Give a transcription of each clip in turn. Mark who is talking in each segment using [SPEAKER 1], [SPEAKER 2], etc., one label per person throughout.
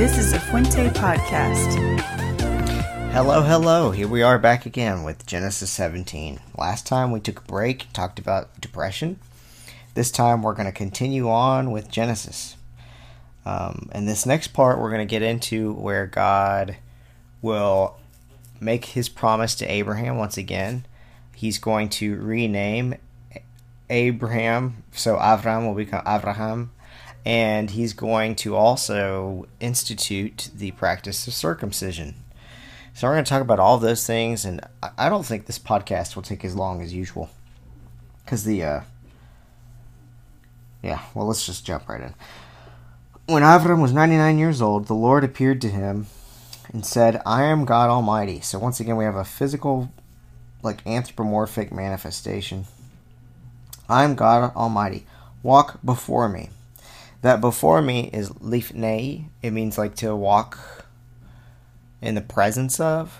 [SPEAKER 1] This is a Fuente podcast.
[SPEAKER 2] Hello, hello. Here we are back again with Genesis 17. Last time we took a break, talked about depression. This time we're going to continue on with Genesis. Um, and this next part, we're going to get into where God will make his promise to Abraham once again. He's going to rename Abraham, so Avram will become Abraham, and he's going to also institute the practice of circumcision. So we're going to talk about all those things, and I don't think this podcast will take as long as usual, because the, uh, yeah, well, let's just jump right in. When Avram was 99 years old, the Lord appeared to him and said, I am God Almighty. So once again, we have a physical, like anthropomorphic manifestation. I am God Almighty. Walk before me. That before me is lifnei. It means like to walk in the presence of.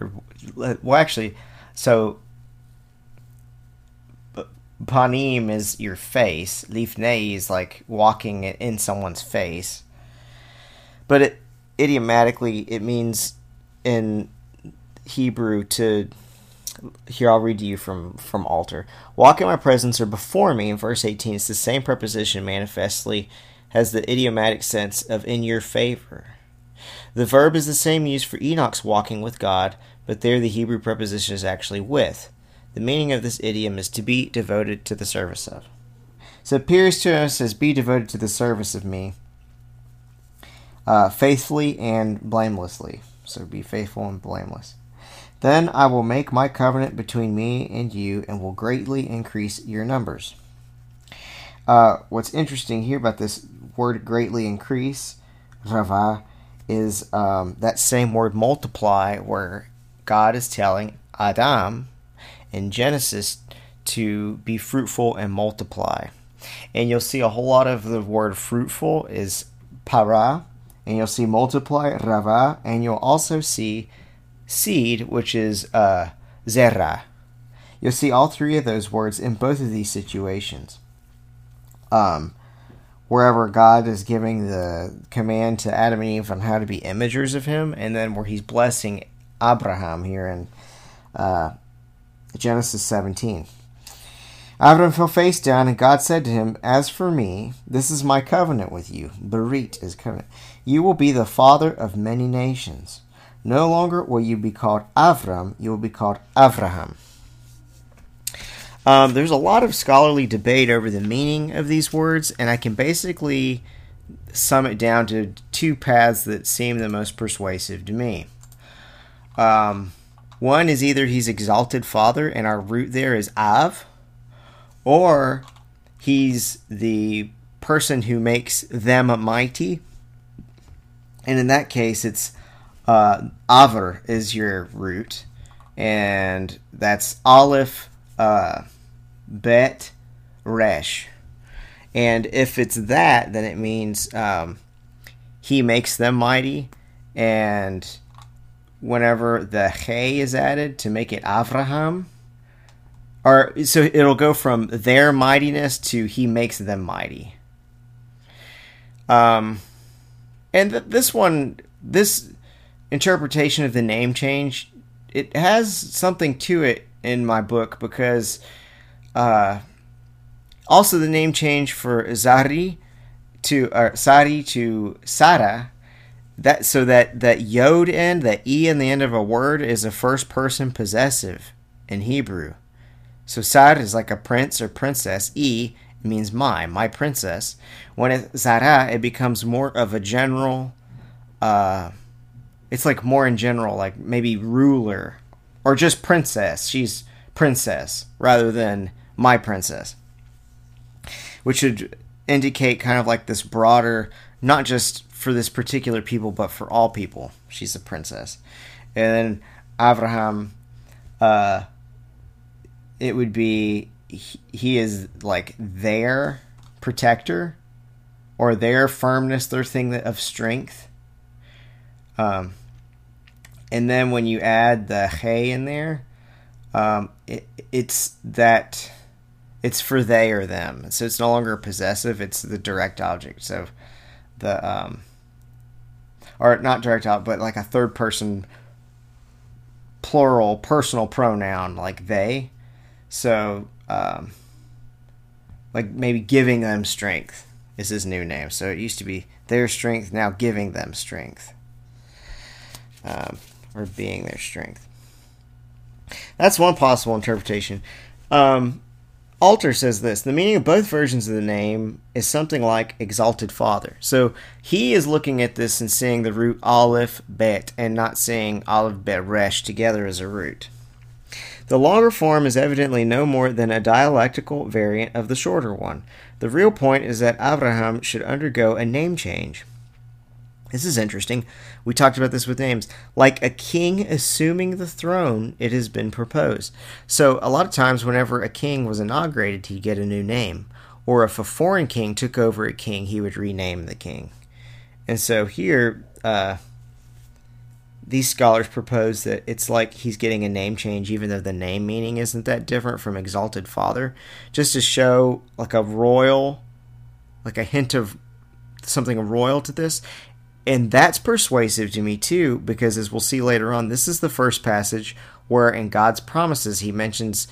[SPEAKER 2] Or, well, actually, so panim is your face. Lifnei is like walking in someone's face. But it idiomatically it means in Hebrew to here I'll read to you from from Alter. Walk in my presence or before me in verse 18 it's the same preposition manifestly has the idiomatic sense of in your favor. The verb is the same used for Enoch's walking with God, but there the Hebrew preposition is actually with. The meaning of this idiom is to be devoted to the service of. So it appears to us as be devoted to the service of me, uh, faithfully and blamelessly. So be faithful and blameless. Then I will make my covenant between me and you and will greatly increase your numbers. Uh, what's interesting here about this word greatly increase, rava, is um, that same word multiply, where God is telling Adam in Genesis to be fruitful and multiply. And you'll see a whole lot of the word fruitful is para, and you'll see multiply, rava, and you'll also see seed, which is uh, zera. You'll see all three of those words in both of these situations. Um, wherever God is giving the command to Adam and Eve on how to be imagers of Him, and then where He's blessing Abraham here in uh, Genesis 17. Abram fell face down, and God said to him, As for me, this is my covenant with you. Berit is covenant. You will be the father of many nations. No longer will you be called Avram, you will be called Avraham. Um, there's a lot of scholarly debate over the meaning of these words, and I can basically sum it down to two paths that seem the most persuasive to me. Um, one is either he's exalted father, and our root there is Av, or he's the person who makes them mighty. And in that case, it's uh, Avar is your root, and that's Aleph, uh, Bet, Resh. And if it's that, then it means um, he makes them mighty, and whenever the He is added to make it Avraham, or so it'll go from their mightiness to he makes them mighty. Um, and th- this one, this interpretation of the name change, it has something to it in my book because, uh, also the name change for Zari to or Sari to Sara that so that that yod end that e in the end of a word is a first person possessive in Hebrew. So Sar is like a prince or princess. E means my, my princess. When it's Zara, it becomes more of a general. Uh, it's like more in general, like maybe ruler or just princess. She's princess rather than my princess, which should indicate kind of like this broader, not just for this particular people, but for all people. She's a princess. And then Abraham, uh, it would be he, he is like their protector or their firmness, their thing of strength. Um, and then when you add the hey in there, um, it, it's that it's for they or them. So it's no longer possessive; it's the direct object. So the um, or not direct object, but like a third person plural personal pronoun like they. So, um, like maybe giving them strength is his new name. So it used to be their strength, now giving them strength. Um, or being their strength. That's one possible interpretation. Um, Alter says this the meaning of both versions of the name is something like exalted father. So he is looking at this and seeing the root aleph bet and not seeing aleph bet resh together as a root. The longer form is evidently no more than a dialectical variant of the shorter one. The real point is that Abraham should undergo a name change. This is interesting. We talked about this with names. Like a king assuming the throne, it has been proposed. So, a lot of times, whenever a king was inaugurated, he'd get a new name. Or if a foreign king took over a king, he would rename the king. And so here, uh, these scholars propose that it's like he's getting a name change, even though the name meaning isn't that different from exalted father, just to show like a royal, like a hint of something royal to this. And that's persuasive to me too, because as we'll see later on, this is the first passage where in God's promises he mentions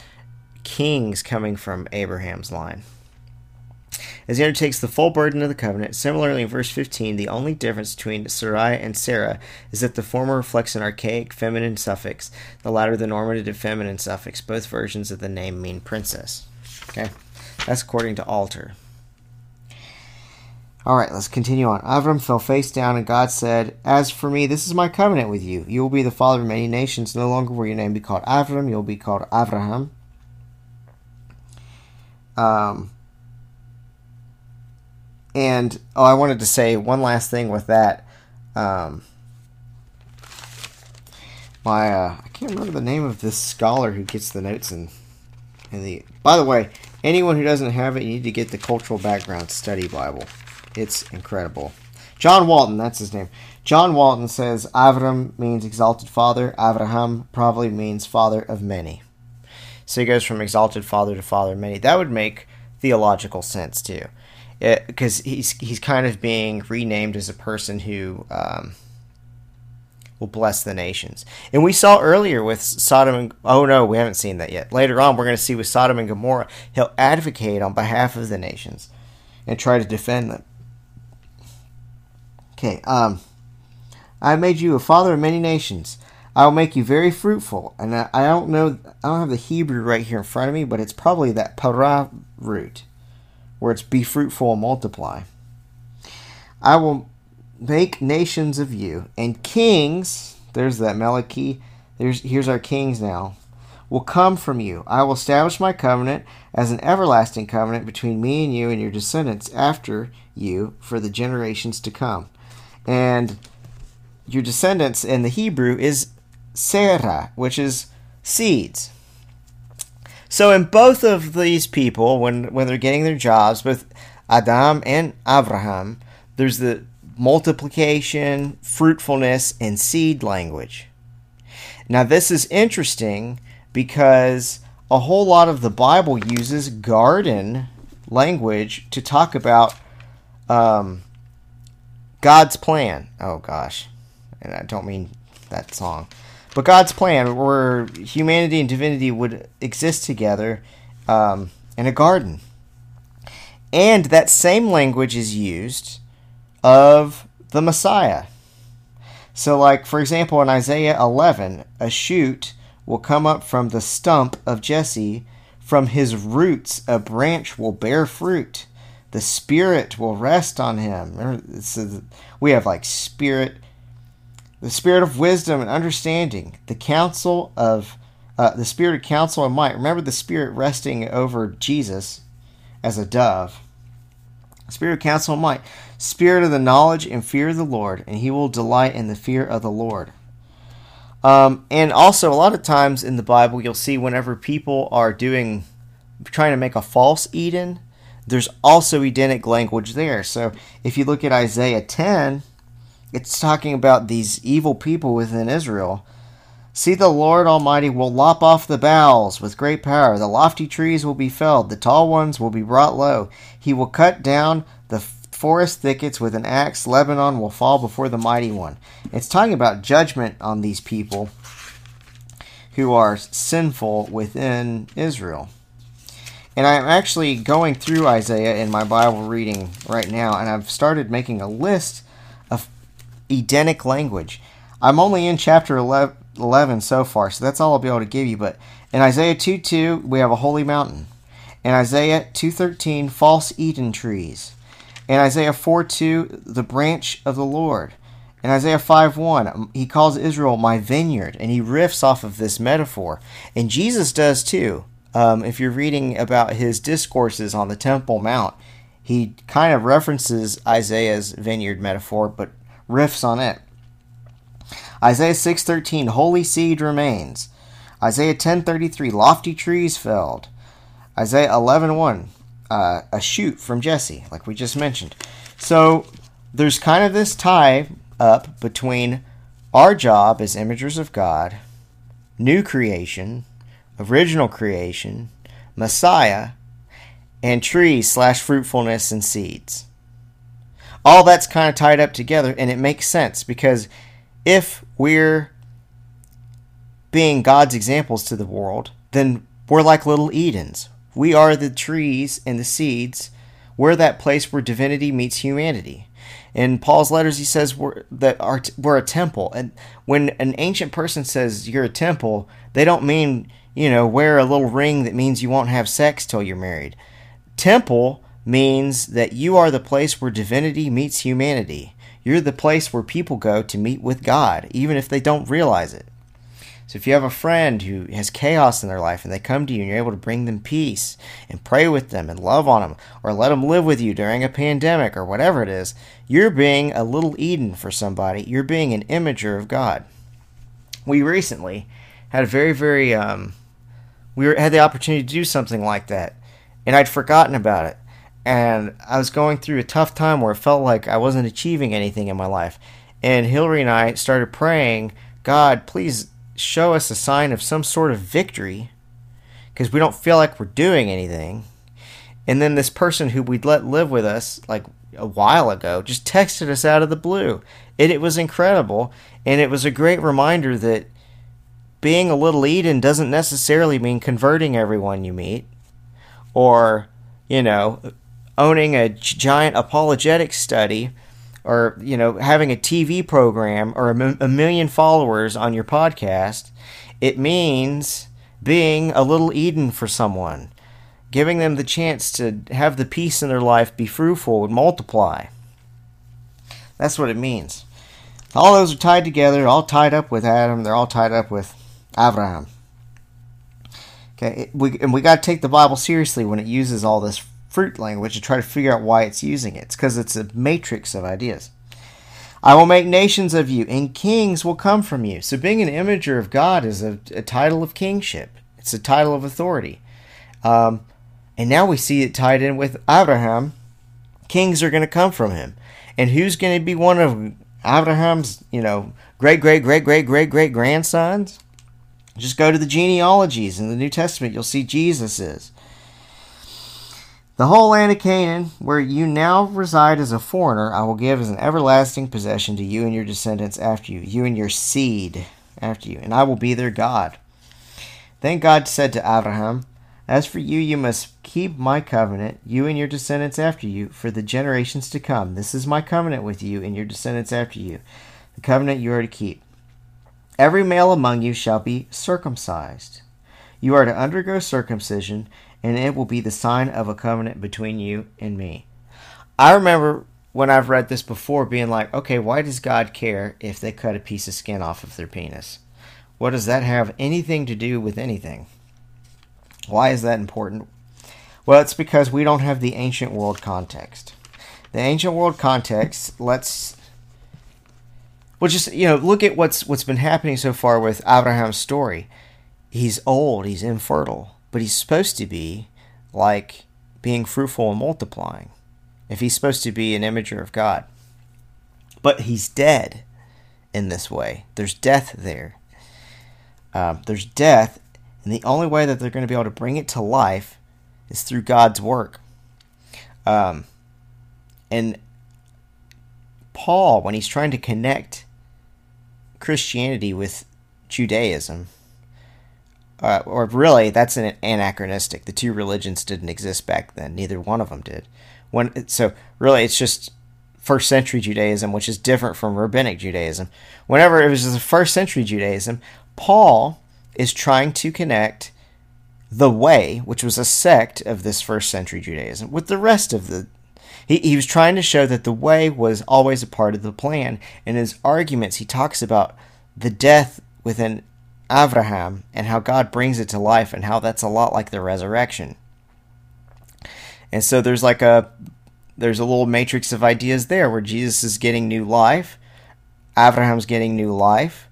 [SPEAKER 2] kings coming from Abraham's line. As he undertakes the full burden of the covenant, similarly in verse 15, the only difference between Sarai and Sarah is that the former reflects an archaic feminine suffix, the latter the normative feminine suffix. Both versions of the name mean princess. Okay? That's according to Alter. All right, let's continue on. Avram fell face down, and God said, As for me, this is my covenant with you. You will be the father of many nations. No longer will your name be called Avram, you will be called Avraham. Um, and, oh, I wanted to say one last thing with that. Um, my, uh, I can't remember the name of this scholar who gets the notes in, in the. By the way, anyone who doesn't have it, you need to get the Cultural Background Study Bible. It's incredible. John Walton, that's his name. John Walton says Avram means exalted father. Avraham probably means father of many. So he goes from exalted father to father of many. That would make theological sense too, because he's he's kind of being renamed as a person who um, will bless the nations. And we saw earlier with Sodom and oh no, we haven't seen that yet. Later on, we're going to see with Sodom and Gomorrah, he'll advocate on behalf of the nations and try to defend them. Okay, um, I made you a father of many nations. I will make you very fruitful. And I, I, don't know, I don't have the Hebrew right here in front of me, but it's probably that para root, where it's be fruitful and multiply. I will make nations of you, and kings, there's that Malachi, there's, here's our kings now, will come from you. I will establish my covenant as an everlasting covenant between me and you and your descendants after you for the generations to come and your descendants in the Hebrew is zera, which is seeds. So in both of these people, when when they're getting their jobs, both Adam and Abraham, there's the multiplication, fruitfulness, and seed language. Now this is interesting because a whole lot of the Bible uses garden language to talk about um, God's plan. Oh gosh, and I don't mean that song, but God's plan, where humanity and divinity would exist together um, in a garden, and that same language is used of the Messiah. So, like for example, in Isaiah 11, a shoot will come up from the stump of Jesse. From his roots, a branch will bear fruit the Spirit will rest on him. Remember, we have like Spirit, the Spirit of wisdom and understanding, the counsel of uh, the Spirit of counsel and might. Remember the Spirit resting over Jesus as a dove. Spirit of counsel and might, Spirit of the knowledge and fear of the Lord, and He will delight in the fear of the Lord. Um, and also, a lot of times in the Bible, you'll see whenever people are doing, trying to make a false Eden, there's also Edenic language there. So if you look at Isaiah 10, it's talking about these evil people within Israel. See, the Lord Almighty will lop off the boughs with great power. The lofty trees will be felled, the tall ones will be brought low. He will cut down the forest thickets with an axe, Lebanon will fall before the mighty one. It's talking about judgment on these people who are sinful within Israel. And I'm actually going through Isaiah in my Bible reading right now, and I've started making a list of Edenic language. I'm only in chapter 11 so far, so that's all I'll be able to give you. But in Isaiah 2 2, we have a holy mountain. In Isaiah 2.13, false Eden trees. In Isaiah 4.2, the branch of the Lord. In Isaiah 5.1, um, he calls Israel my vineyard, and he riffs off of this metaphor. And Jesus does too. Um, if you're reading about his discourses on the Temple Mount, he kind of references Isaiah's vineyard metaphor, but riffs on it. Isaiah 6:13 holy seed remains. Isaiah 10:33 lofty trees felled. Isaiah 11:1, 1, uh, a shoot from Jesse, like we just mentioned. So there's kind of this tie up between our job as imagers of God, new creation, original creation, Messiah, and trees slash fruitfulness and seeds. All that's kind of tied up together, and it makes sense because if we're being God's examples to the world, then we're like little Edens. We are the trees and the seeds. We're that place where divinity meets humanity. In Paul's letters, he says we're, that our, we're a temple. And when an ancient person says you're a temple, they don't mean, you know, wear a little ring that means you won't have sex till you're married. Temple means that you are the place where divinity meets humanity. You're the place where people go to meet with God, even if they don't realize it. So if you have a friend who has chaos in their life and they come to you and you're able to bring them peace and pray with them and love on them or let them live with you during a pandemic or whatever it is, you're being a little Eden for somebody. You're being an imager of God. We recently had a very, very, um, we were, had the opportunity to do something like that and I'd forgotten about it. And I was going through a tough time where it felt like I wasn't achieving anything in my life. And Hillary and I started praying, God, please show us a sign of some sort of victory because we don't feel like we're doing anything. And then this person who we'd let live with us like a while ago just texted us out of the blue. And it was incredible. And it was a great reminder that being a little Eden doesn't necessarily mean converting everyone you meet or, you know, owning a giant apologetic study or you know having a TV program or a, million followers on your podcast, it means being a little Eden for someone, giving them the chance to have the peace in their life be fruitful and multiply. That's what it means. All those are tied together, all tied up with Adam. They're all tied up with Abraham. Okay, we, and we got to take the Bible seriously when it uses all this fruit language to try to figure out why it's using it. It's because it's a matrix of ideas. I will make nations of you, and kings will come from you. So, being an imager of God is a, a title of kingship, it's a title of authority. Um, and now we see it tied in with Abraham. Kings are going to come from him. And who's going to be one of Abraham's, you know, great, great, great, great, great, great grandsons? Just go to the genealogies in the New Testament. You'll see Jesus is. The whole land of Canaan, where you now reside as a foreigner, I will give as an everlasting possession to you and your descendants after you, you and your seed after you, and I will be their God. Then God said to Abraham, As for you, you must keep my covenant, you and your descendants after you, for the generations to come. This is my covenant with you and your descendants after you, the covenant you are to keep. Every male among you shall be circumcised. You are to undergo circumcision and it will be the sign of a covenant between you and me. I remember when I've read this before being like, okay, why does God care if they cut a piece of skin off of their penis? What does that have anything to do with anything? Why is that important? Well, it's because we don't have the ancient world context. The ancient world context lets well just you know look at what's what's been happening so far with Abraham's story. He's old, he's infertile but he's supposed to be like being fruitful and multiplying. If he's supposed to be an imager of God. But he's dead in this way. There's death there. Um, there's death, and the only way that they're going to be able to bring it to life is through God's work. Um, and Paul, when he's trying to connect Christianity with Judaism, uh, or really, that's an anachronistic. The two religions didn't exist back then. Neither one of them did. When so really, it's just first century Judaism, which is different from rabbinic Judaism. Whenever it was the first century Judaism, Paul is trying to connect the way, which was a sect of this first century Judaism, with the rest of the. He, he was trying to show that the way was always a part of the plan. In his arguments, he talks about the death within Abraham and how God brings it to life and how that's a lot like the resurrection. And so there's like a there's a little matrix of ideas there where Jesus is getting new life, Abraham's getting new life,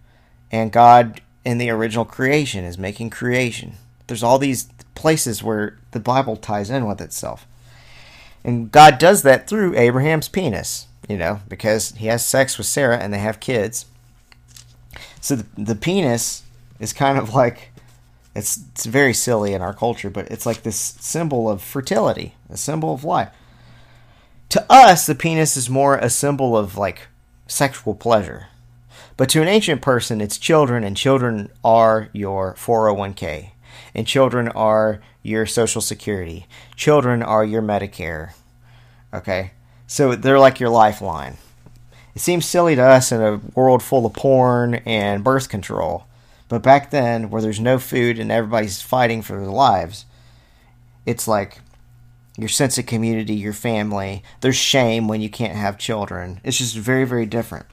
[SPEAKER 2] and God in the original creation is making creation. There's all these places where the Bible ties in with itself. And God does that through Abraham's penis, you know, because he has sex with Sarah and they have kids. So the, the penis is kind of like it's it's very silly in our culture, but it's like this symbol of fertility, a symbol of life. To us, the penis is more a symbol of like sexual pleasure. But to an ancient person, it's children, and children are your 401k, and children are your social security. Children are your Medicare. Okay? So they're like your lifeline. It seems silly to us in a world full of porn and birth control but back then, where there's no food and everybody's fighting for their lives, it's like your sense of community, your family. There's shame when you can't have children. It's just very, very different.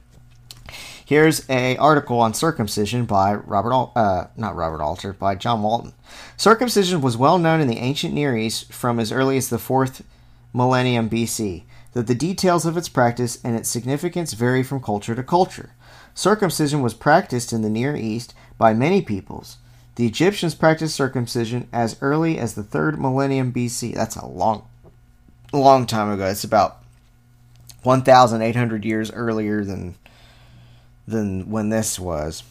[SPEAKER 2] Here's a article on circumcision by Robert, Al- uh, not Robert Alter, by John Walton. Circumcision was well known in the ancient Near East from as early as the fourth millennium BC. That the details of its practice and its significance vary from culture to culture. Circumcision was practiced in the Near East by many peoples. The Egyptians practiced circumcision as early as the third millennium BC. That's a long, long time ago. It's about 1,800 years earlier than than when this was.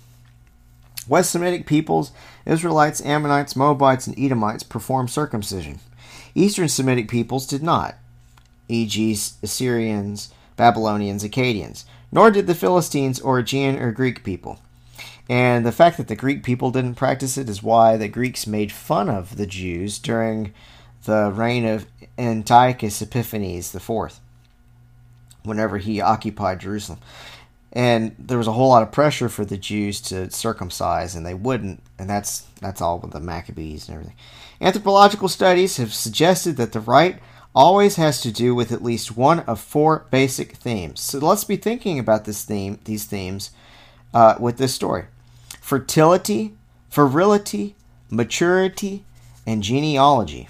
[SPEAKER 2] West Semitic peoples, Israelites, Ammonites, Moabites, and Edomites performed circumcision. Eastern Semitic peoples did not, e.g., Assyrians, Babylonians, Akkadians, nor did the Philistines or Aegean or Greek people. And the fact that the Greek people didn't practice it is why the Greeks made fun of the Jews during the reign of Antiochus Epiphanes IV, whenever he occupied Jerusalem. And there was a whole lot of pressure for the Jews to circumcise, and they wouldn't. And that's that's all with the Maccabees and everything. Anthropological studies have suggested that the rite always has to do with at least one of four basic themes. So let's be thinking about this theme, these themes, uh, with this story fertility, virility, maturity, and genealogy.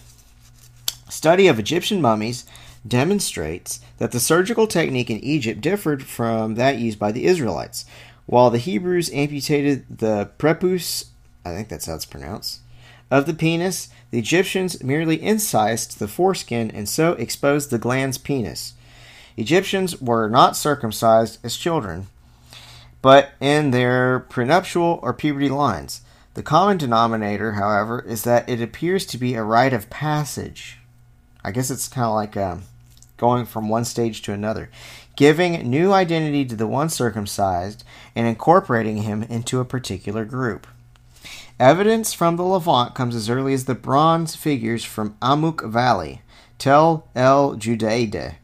[SPEAKER 2] Study of Egyptian mummies demonstrates that the surgical technique in Egypt differed from that used by the Israelites. While the Hebrews amputated the prepuce, I think that's how it's pronounced, of the penis, the Egyptians merely incised the foreskin and so exposed the glans penis. Egyptians were not circumcised as children, but in their prenuptial or puberty lines. The common denominator, however, is that it appears to be a rite of passage. I guess it's kind of like uh, going from one stage to another, giving new identity to the one circumcised and incorporating him into a particular group. Evidence from the Levant comes as early as the bronze figures from Amuk Valley, Tel el Judaide,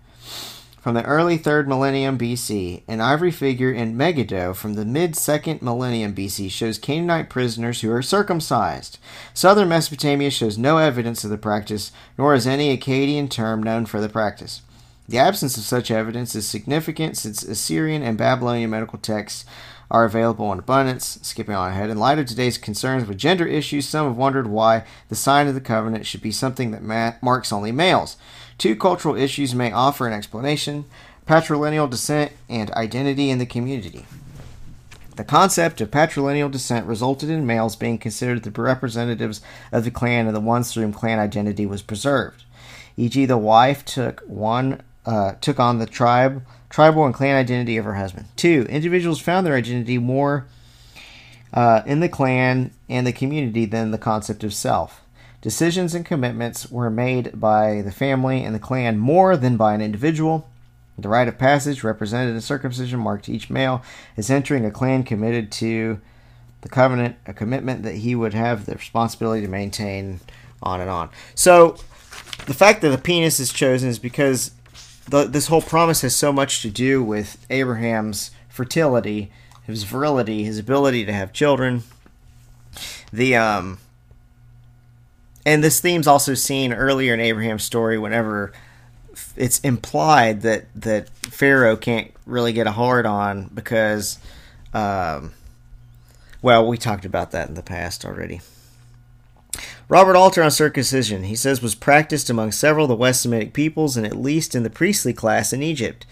[SPEAKER 2] from the early 3rd millennium BC. An ivory figure in Megiddo from the mid 2nd millennium BC shows Canaanite prisoners who are circumcised. Southern Mesopotamia shows no evidence of the practice, nor is any Akkadian term known for the practice. The absence of such evidence is significant since Assyrian and Babylonian medical texts are available in abundance. Skipping on ahead, in light of today's concerns with gender issues, some have wondered why the sign of the covenant should be something that ma- marks only males. Two cultural issues may offer an explanation patrilineal descent and identity in the community. The concept of patrilineal descent resulted in males being considered the representatives of the clan and the ones through whom clan identity was preserved. E.g., the wife took one uh, took on the tribe, tribal and clan identity of her husband. Two, individuals found their identity more uh, in the clan and the community than the concept of self. Decisions and commitments were made by the family and the clan more than by an individual. The rite of passage represented in circumcision marked each male as entering a clan committed to the covenant, a commitment that he would have the responsibility to maintain, on and on. So, the fact that the penis is chosen is because the, this whole promise has so much to do with Abraham's fertility, his virility, his ability to have children. The um, and this theme's also seen earlier in Abraham's story whenever it's implied that that Pharaoh can't really get a hard on because, um, well, we talked about that in the past already. Robert Alter on circumcision, he says, was practiced among several of the West Semitic peoples and at least in the priestly class in Egypt,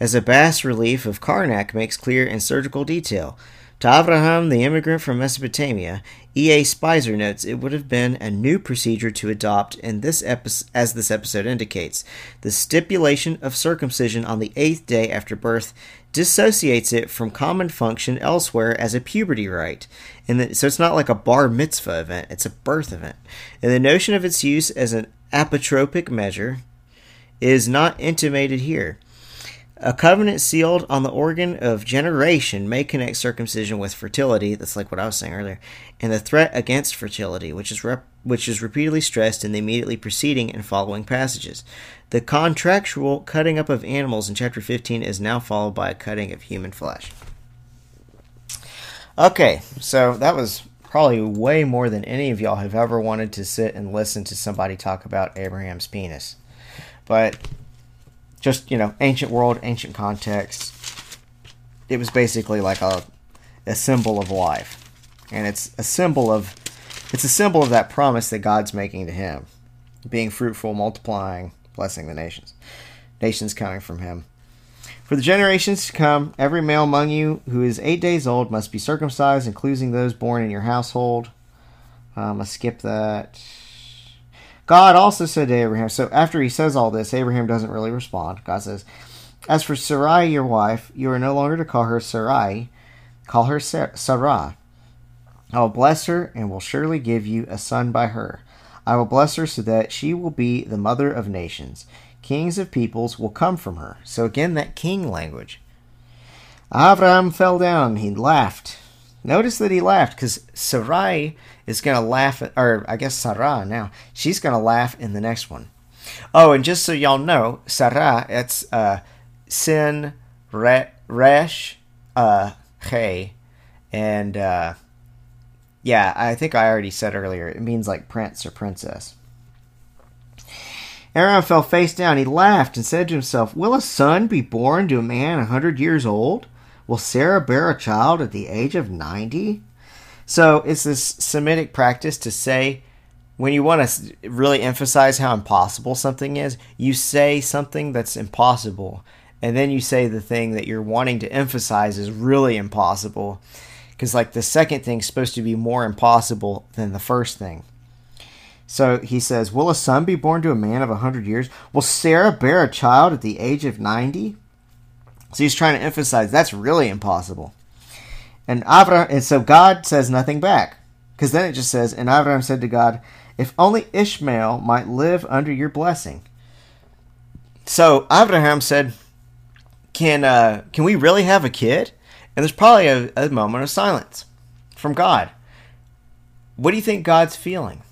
[SPEAKER 2] as a bas relief of Karnak makes clear in surgical detail. To Abraham, the immigrant from Mesopotamia, E.A. Speiser notes it would have been a new procedure to adopt, and this epi- as this episode indicates, the stipulation of circumcision on the eighth day after birth dissociates it from common function elsewhere as a puberty rite. And the, so it's not like a bar mitzvah event, it's a birth event. And the notion of its use as an apotropaic measure is not intimated here. A covenant sealed on the organ of generation may connect circumcision with fertility. That's like what I was saying earlier, and the threat against fertility, which is rep- which is repeatedly stressed in the immediately preceding and following passages. The contractual cutting up of animals in chapter 15 is now followed by a cutting of human flesh. Okay, so that was probably way more than any of y'all have ever wanted to sit and listen to somebody talk about Abraham's penis. But just you know ancient world ancient context. It was basically like a a symbol of life. And it's a symbol of it's a symbol of that promise that god's making to him being fruitful multiplying blessing the nations nations coming from him. For the generations to come every male among you who is eight days old must be circumcised including those born in your household. Um, i skip that God also said to Abraham, so after he says all this, Abraham doesn't really respond. God says, As for Sarai, your wife, you are no longer to call her Sarai, call her Sarah. I will bless her and will surely give you a son by her. I will bless her so that she will be the mother of nations. Kings of peoples will come from her. So again, that king language. Abraham fell down. He laughed. Notice that he laughed because Sarai is going to laugh, at, or I guess Sarah now, she's going to laugh in the next one. Oh, and just so y'all know, Sarah, it's uh, Sin, re, Resh, uh, Hey, and uh, yeah, I think I already said earlier, it means like prince or princess. Aaron fell face down. He laughed and said to himself, Will a son be born to a man a hundred years old? Will Sarah bear a child at the age of ninety? So it's this Semitic practice to say, when you want to really emphasize how impossible something is, you say something that's impossible, and then you say the thing that you're wanting to emphasize is really impossible. Because, like, the second thing's supposed to be more impossible than the first thing. So he says, Will a son be born to a man of a 100 years? Will Sarah bear a child at the age of 90? So he's trying to emphasize that's really impossible. And Abraham, and so God says nothing back, because then it just says, and Abraham said to God, "If only Ishmael might live under your blessing." So Abraham said, "Can uh, can we really have a kid?" And there's probably a, a moment of silence from God. What do you think God's feeling?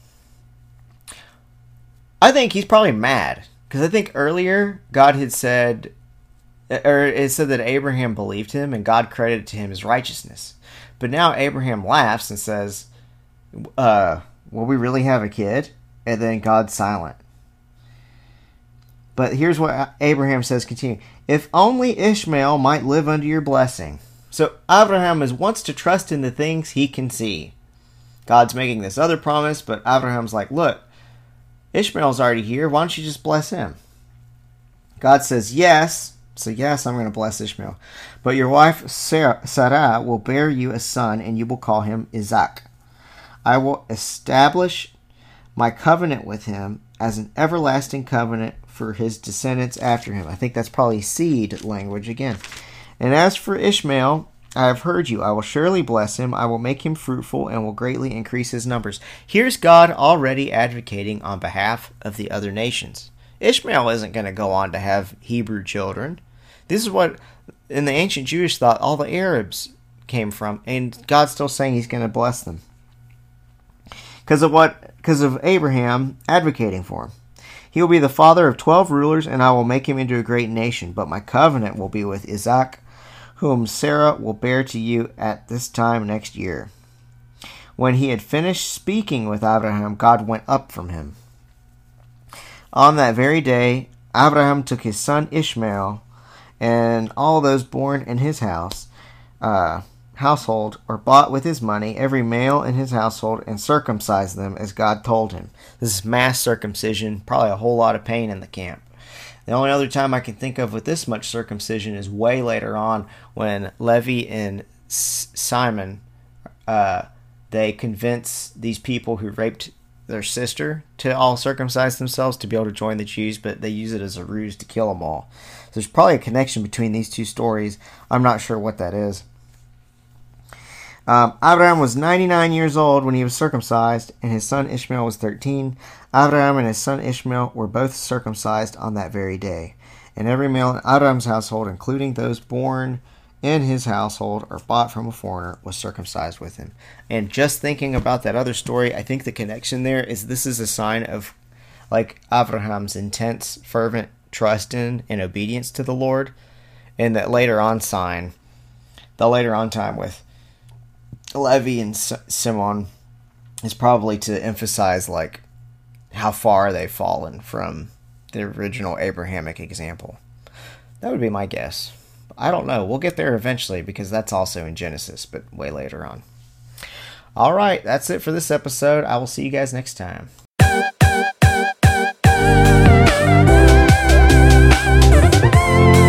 [SPEAKER 2] I think he's probably mad because I think earlier God had said or it said that Abraham believed him and God credited to him his righteousness. But now Abraham laughs and says, uh, will we really have a kid? And then God's silent. But here's what Abraham says continue. If only Ishmael might live under your blessing. So Abraham is wants to trust in the things he can see. God's making this other promise, but Abraham's like, look, Ishmael's already here. Why don't you just bless him? God says, yes, so, yes, I'm going to bless Ishmael. But your wife Sarah, will bear you a son, and you will call him Isaac. I will establish my covenant with him as an everlasting covenant for his descendants after him. I think that's probably seed language again. And as for Ishmael, I have heard you. I will surely bless him. I will make him fruitful and will greatly increase his numbers. Here's God already advocating on behalf of the other nations. Ishmael isn't going to go on to have Hebrew children. This is what in the ancient Jewish thought all the Arabs came from, and God's still saying He's going to bless them because of what? Because of Abraham advocating for him. He will be the father of twelve rulers, and I will make him into a great nation. But my covenant will be with Isaac, whom Sarah will bear to you at this time next year. When he had finished speaking with Abraham, God went up from him. On that very day, Abraham took his son Ishmael and all those born in his house, uh, household, or bought with his money, every male in his household, and circumcised them as God told him. This is mass circumcision, probably a whole lot of pain in the camp. The only other time I can think of with this much circumcision is way later on when Levi and Simon uh, they convince these people who raped their sister to all circumcise themselves to be able to join the Jews, but they use it as a ruse to kill them all. There's probably a connection between these two stories. I'm not sure what that is. Um, Abraham was 99 years old when he was circumcised, and his son Ishmael was 13. Abraham and his son Ishmael were both circumcised on that very day. And every male in Abraham's household, including those born in his household or bought from a foreigner was circumcised with him. And just thinking about that other story, I think the connection there is this is a sign of like Abraham's intense, fervent trust in and obedience to the Lord. And that later on sign, the later on time with Levi and Simon is probably to emphasize like how far they've fallen from the original Abrahamic example. That would be my guess. I don't know. We'll get there eventually because that's also in Genesis, but way later on. All right, that's it for this episode. I will see you guys next time. Thank you.